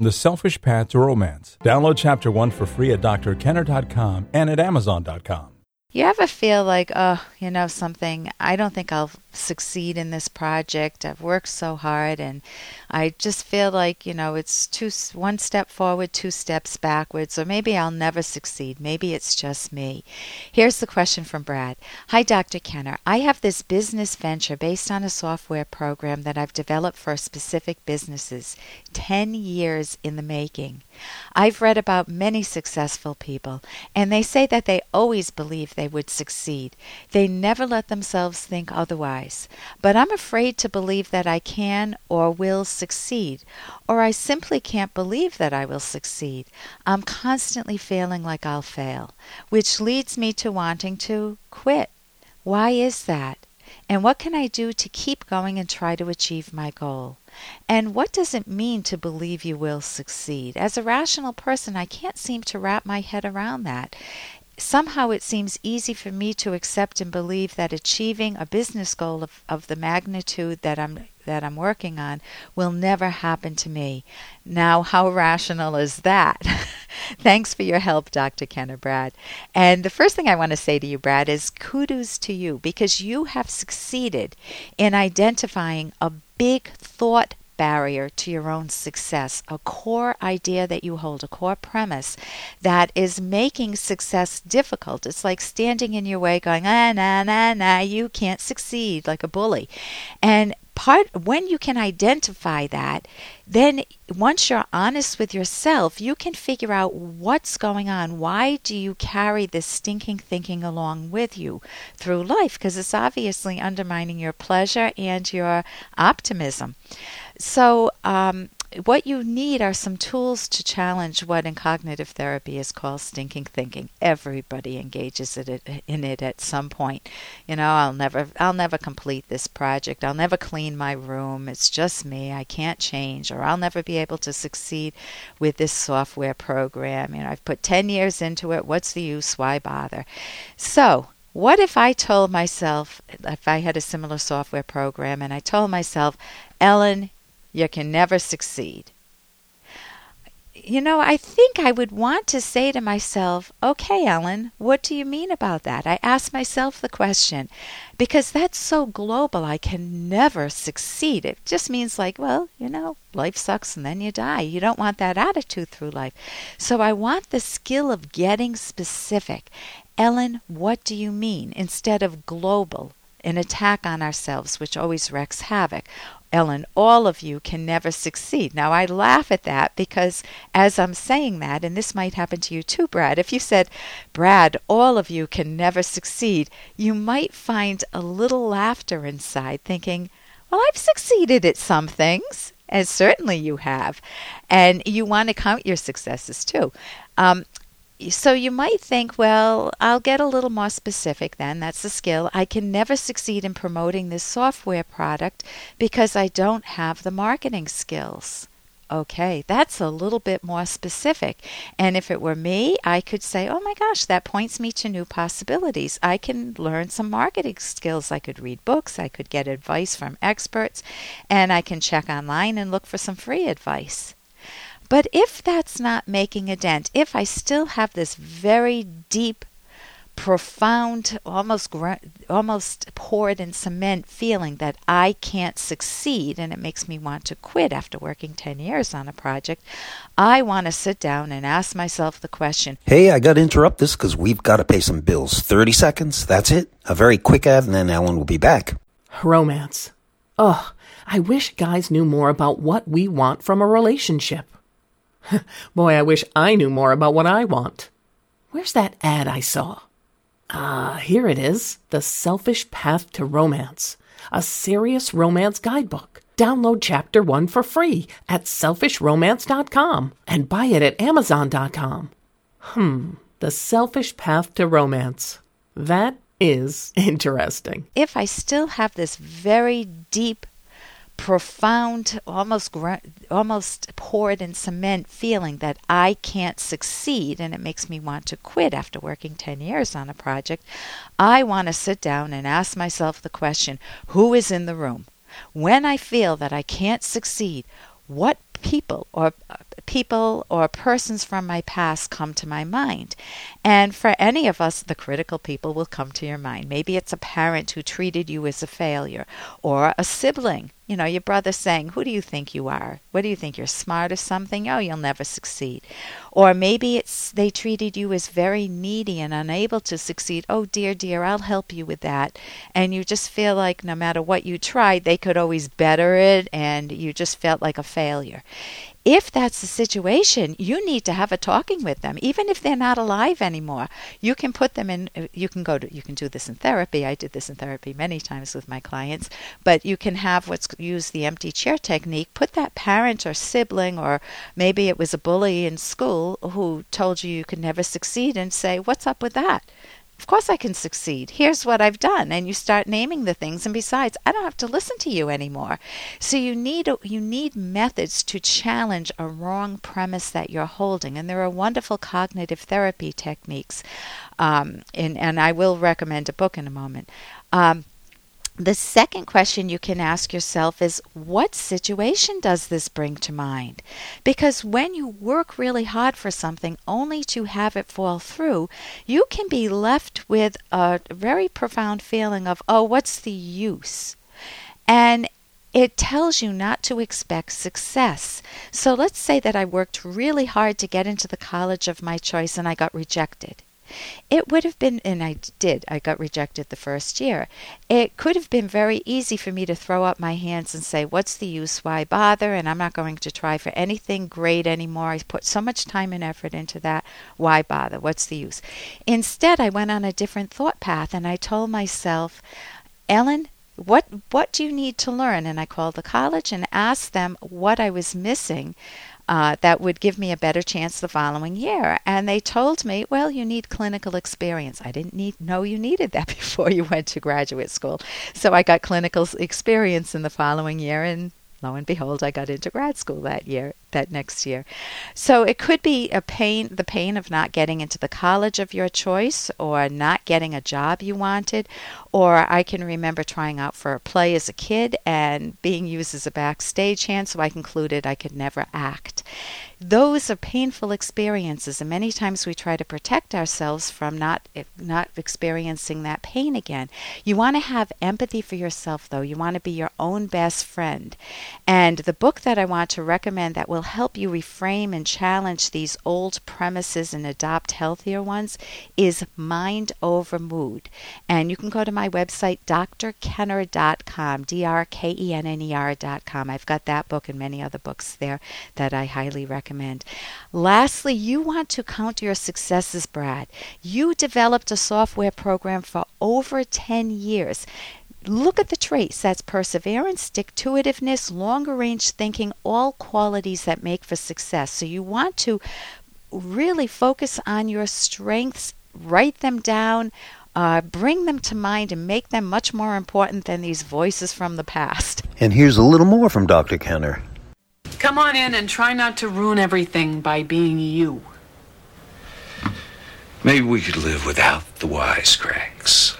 The Selfish Path to Romance. Download Chapter 1 for free at drkenner.com and at amazon.com. You ever feel like, oh, you know something, I don't think I'll succeed in this project. I've worked so hard and I just feel like, you know, it's two one step forward, two steps backwards, or maybe I'll never succeed. Maybe it's just me. Here's the question from Brad. Hi Dr. Kenner. I have this business venture based on a software program that I've developed for specific businesses. 10 years in the making. I've read about many successful people, and they say that they always believed they would succeed. They never let themselves think otherwise. But I'm afraid to believe that I can or will succeed, or I simply can't believe that I will succeed. I'm constantly feeling like I'll fail, which leads me to wanting to quit. Why is that? And what can I do to keep going and try to achieve my goal? And what does it mean to believe you will succeed? As a rational person, I can't seem to wrap my head around that. Somehow it seems easy for me to accept and believe that achieving a business goal of, of the magnitude that I'm that I'm working on will never happen to me. Now, how rational is that? Thanks for your help, Dr. Kenner Brad. And the first thing I want to say to you, Brad, is kudos to you because you have succeeded in identifying a big thought barrier to your own success, a core idea that you hold, a core premise that is making success difficult. It's like standing in your way, going, ah, nah, nah, nah, you can't succeed, like a bully. And part when you can identify that then once you're honest with yourself you can figure out what's going on. Why do you carry this stinking thinking along with you through life? Because it's obviously undermining your pleasure and your optimism. So um, what you need are some tools to challenge what in cognitive therapy is called stinking thinking. Everybody engages in it at some point. You know, I'll never I'll never complete this project. I'll never clean my room. It's just me. I can't change or I'll never be able to succeed with this software program. You know, I've put 10 years into it. What's the use? Why bother? So, what if I told myself, if I had a similar software program, and I told myself, Ellen, you can never succeed. You know, I think I would want to say to myself, okay, Ellen, what do you mean about that? I ask myself the question because that's so global. I can never succeed. It just means, like, well, you know, life sucks and then you die. You don't want that attitude through life. So I want the skill of getting specific. Ellen, what do you mean? Instead of global, an attack on ourselves, which always wreaks havoc. Ellen, all of you can never succeed. Now, I laugh at that because as I'm saying that, and this might happen to you too, Brad, if you said, Brad, all of you can never succeed, you might find a little laughter inside, thinking, Well, I've succeeded at some things. And certainly you have. And you want to count your successes too. Um, so you might think, well, I'll get a little more specific then. That's the skill. I can never succeed in promoting this software product because I don't have the marketing skills. Okay, that's a little bit more specific. And if it were me, I could say, oh my gosh, that points me to new possibilities. I can learn some marketing skills. I could read books, I could get advice from experts, and I can check online and look for some free advice. But if that's not making a dent, if I still have this very deep, profound, almost almost poured in cement feeling that I can't succeed and it makes me want to quit after working 10 years on a project, I want to sit down and ask myself the question. Hey, I got to interrupt this cuz we've got to pay some bills. 30 seconds, that's it. A very quick ad and then Ellen will be back. Romance. Ugh, I wish guys knew more about what we want from a relationship. Boy, I wish I knew more about what I want. Where's that ad I saw? Ah, here it is The Selfish Path to Romance, a serious romance guidebook. Download chapter one for free at selfishromance.com and buy it at amazon.com. Hmm, The Selfish Path to Romance. That is interesting. If I still have this very deep profound, almost almost poured in cement feeling that I can't succeed and it makes me want to quit after working 10 years on a project, I want to sit down and ask myself the question, who is in the room? When I feel that I can't succeed, what people or people or persons from my past come to my mind. And for any of us, the critical people will come to your mind. Maybe it's a parent who treated you as a failure, or a sibling. You know, your brother saying, Who do you think you are? What do you think? You're smart or something? Oh, you'll never succeed. Or maybe it's they treated you as very needy and unable to succeed. Oh, dear, dear, I'll help you with that. And you just feel like no matter what you tried, they could always better it, and you just felt like a failure if that's the situation, you need to have a talking with them, even if they're not alive anymore. You can put them in. Uh, you can go to. You can do this in therapy. I did this in therapy many times with my clients. But you can have what's use the empty chair technique. Put that parent or sibling, or maybe it was a bully in school who told you you could never succeed, and say, "What's up with that?" Of course I can succeed. Here's what I've done. And you start naming the things and besides, I don't have to listen to you anymore. So you need you need methods to challenge a wrong premise that you're holding. And there are wonderful cognitive therapy techniques. Um, and, and I will recommend a book in a moment. Um, the second question you can ask yourself is what situation does this bring to mind? Because when you work really hard for something only to have it fall through, you can be left with a very profound feeling of, oh, what's the use? And it tells you not to expect success. So let's say that I worked really hard to get into the college of my choice and I got rejected. It would have been, and I did, I got rejected the first year. It could have been very easy for me to throw up my hands and say, What's the use? Why bother? And I'm not going to try for anything great anymore. I put so much time and effort into that. Why bother? What's the use? Instead, I went on a different thought path and I told myself, Ellen, what what do you need to learn and i called the college and asked them what i was missing uh, that would give me a better chance the following year. And they told me, well, you need clinical experience. I didn't need know you needed that before you went to graduate school. So I got clinical experience in the following year and lo and behold, I got into grad school that year, that next year. So it could be a pain, the pain of not getting into the college of your choice or not getting a job you wanted. Or I can remember trying out for a play as a kid and being used as a backstage hand, so I concluded I could never act. Those are painful experiences, and many times we try to protect ourselves from not not experiencing that pain again. You want to have empathy for yourself, though. You want to be your own best friend. And the book that I want to recommend that will help you reframe and challenge these old premises and adopt healthier ones is Mind Over Mood. And you can go to my website, drkenner.com, D R K E N N E R.com. I've got that book and many other books there that I highly recommend. Lastly, you want to count your successes, Brad. You developed a software program for over 10 years. Look at the traits that's perseverance, stick to itiveness, longer range thinking, all qualities that make for success. So you want to really focus on your strengths, write them down, uh, bring them to mind, and make them much more important than these voices from the past. And here's a little more from Dr. Kenner. Come on in and try not to ruin everything by being you. Maybe we could live without the wisecracks.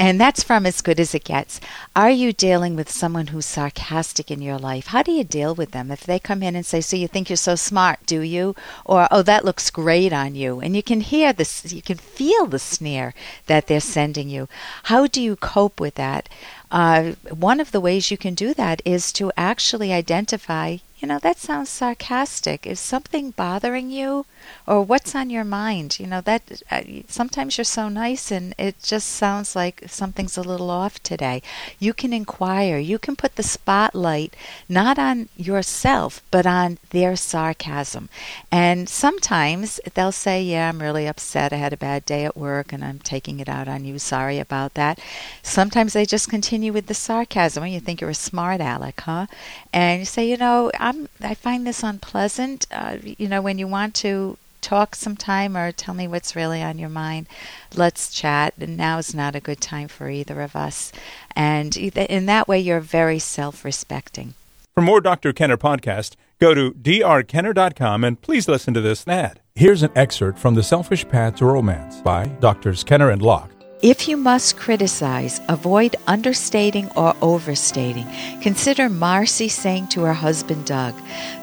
And that's from As Good as It Gets. Are you dealing with someone who's sarcastic in your life? How do you deal with them? If they come in and say, So you think you're so smart, do you? Or, Oh, that looks great on you. And you can hear this, you can feel the sneer that they're sending you. How do you cope with that? Uh, one of the ways you can do that is to actually identify, you know, that sounds sarcastic. Is something bothering you? or what's on your mind. You know that uh, sometimes you're so nice and it just sounds like something's a little off today. You can inquire. You can put the spotlight not on yourself but on their sarcasm. And sometimes they'll say, "Yeah, I'm really upset. I had a bad day at work and I'm taking it out on you. Sorry about that." Sometimes they just continue with the sarcasm. You think you're a smart aleck, huh? And you say, "You know, I'm I find this unpleasant. Uh, you know, when you want to talk sometime or tell me what's really on your mind. Let's chat. And now is not a good time for either of us. And in that way, you're very self respecting. For more Dr. Kenner podcast, go to drkenner.com and please listen to this ad. Here's an excerpt from The Selfish Path to Romance by Drs. Kenner and Locke. If you must criticize, avoid understating or overstating. Consider Marcy saying to her husband Doug,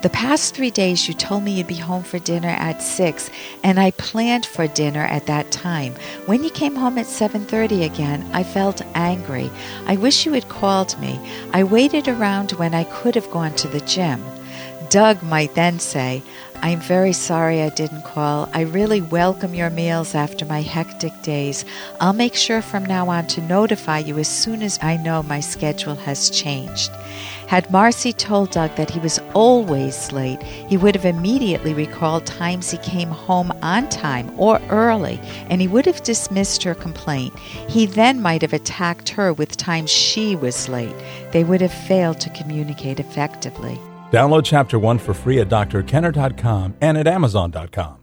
"The past 3 days you told me you'd be home for dinner at 6, and I planned for dinner at that time. When you came home at 7:30 again, I felt angry. I wish you had called me. I waited around when I could have gone to the gym." Doug might then say, I'm very sorry I didn't call. I really welcome your meals after my hectic days. I'll make sure from now on to notify you as soon as I know my schedule has changed. Had Marcy told Doug that he was always late, he would have immediately recalled times he came home on time or early, and he would have dismissed her complaint. He then might have attacked her with times she was late. They would have failed to communicate effectively. Download Chapter 1 for free at drkenner.com and at amazon.com.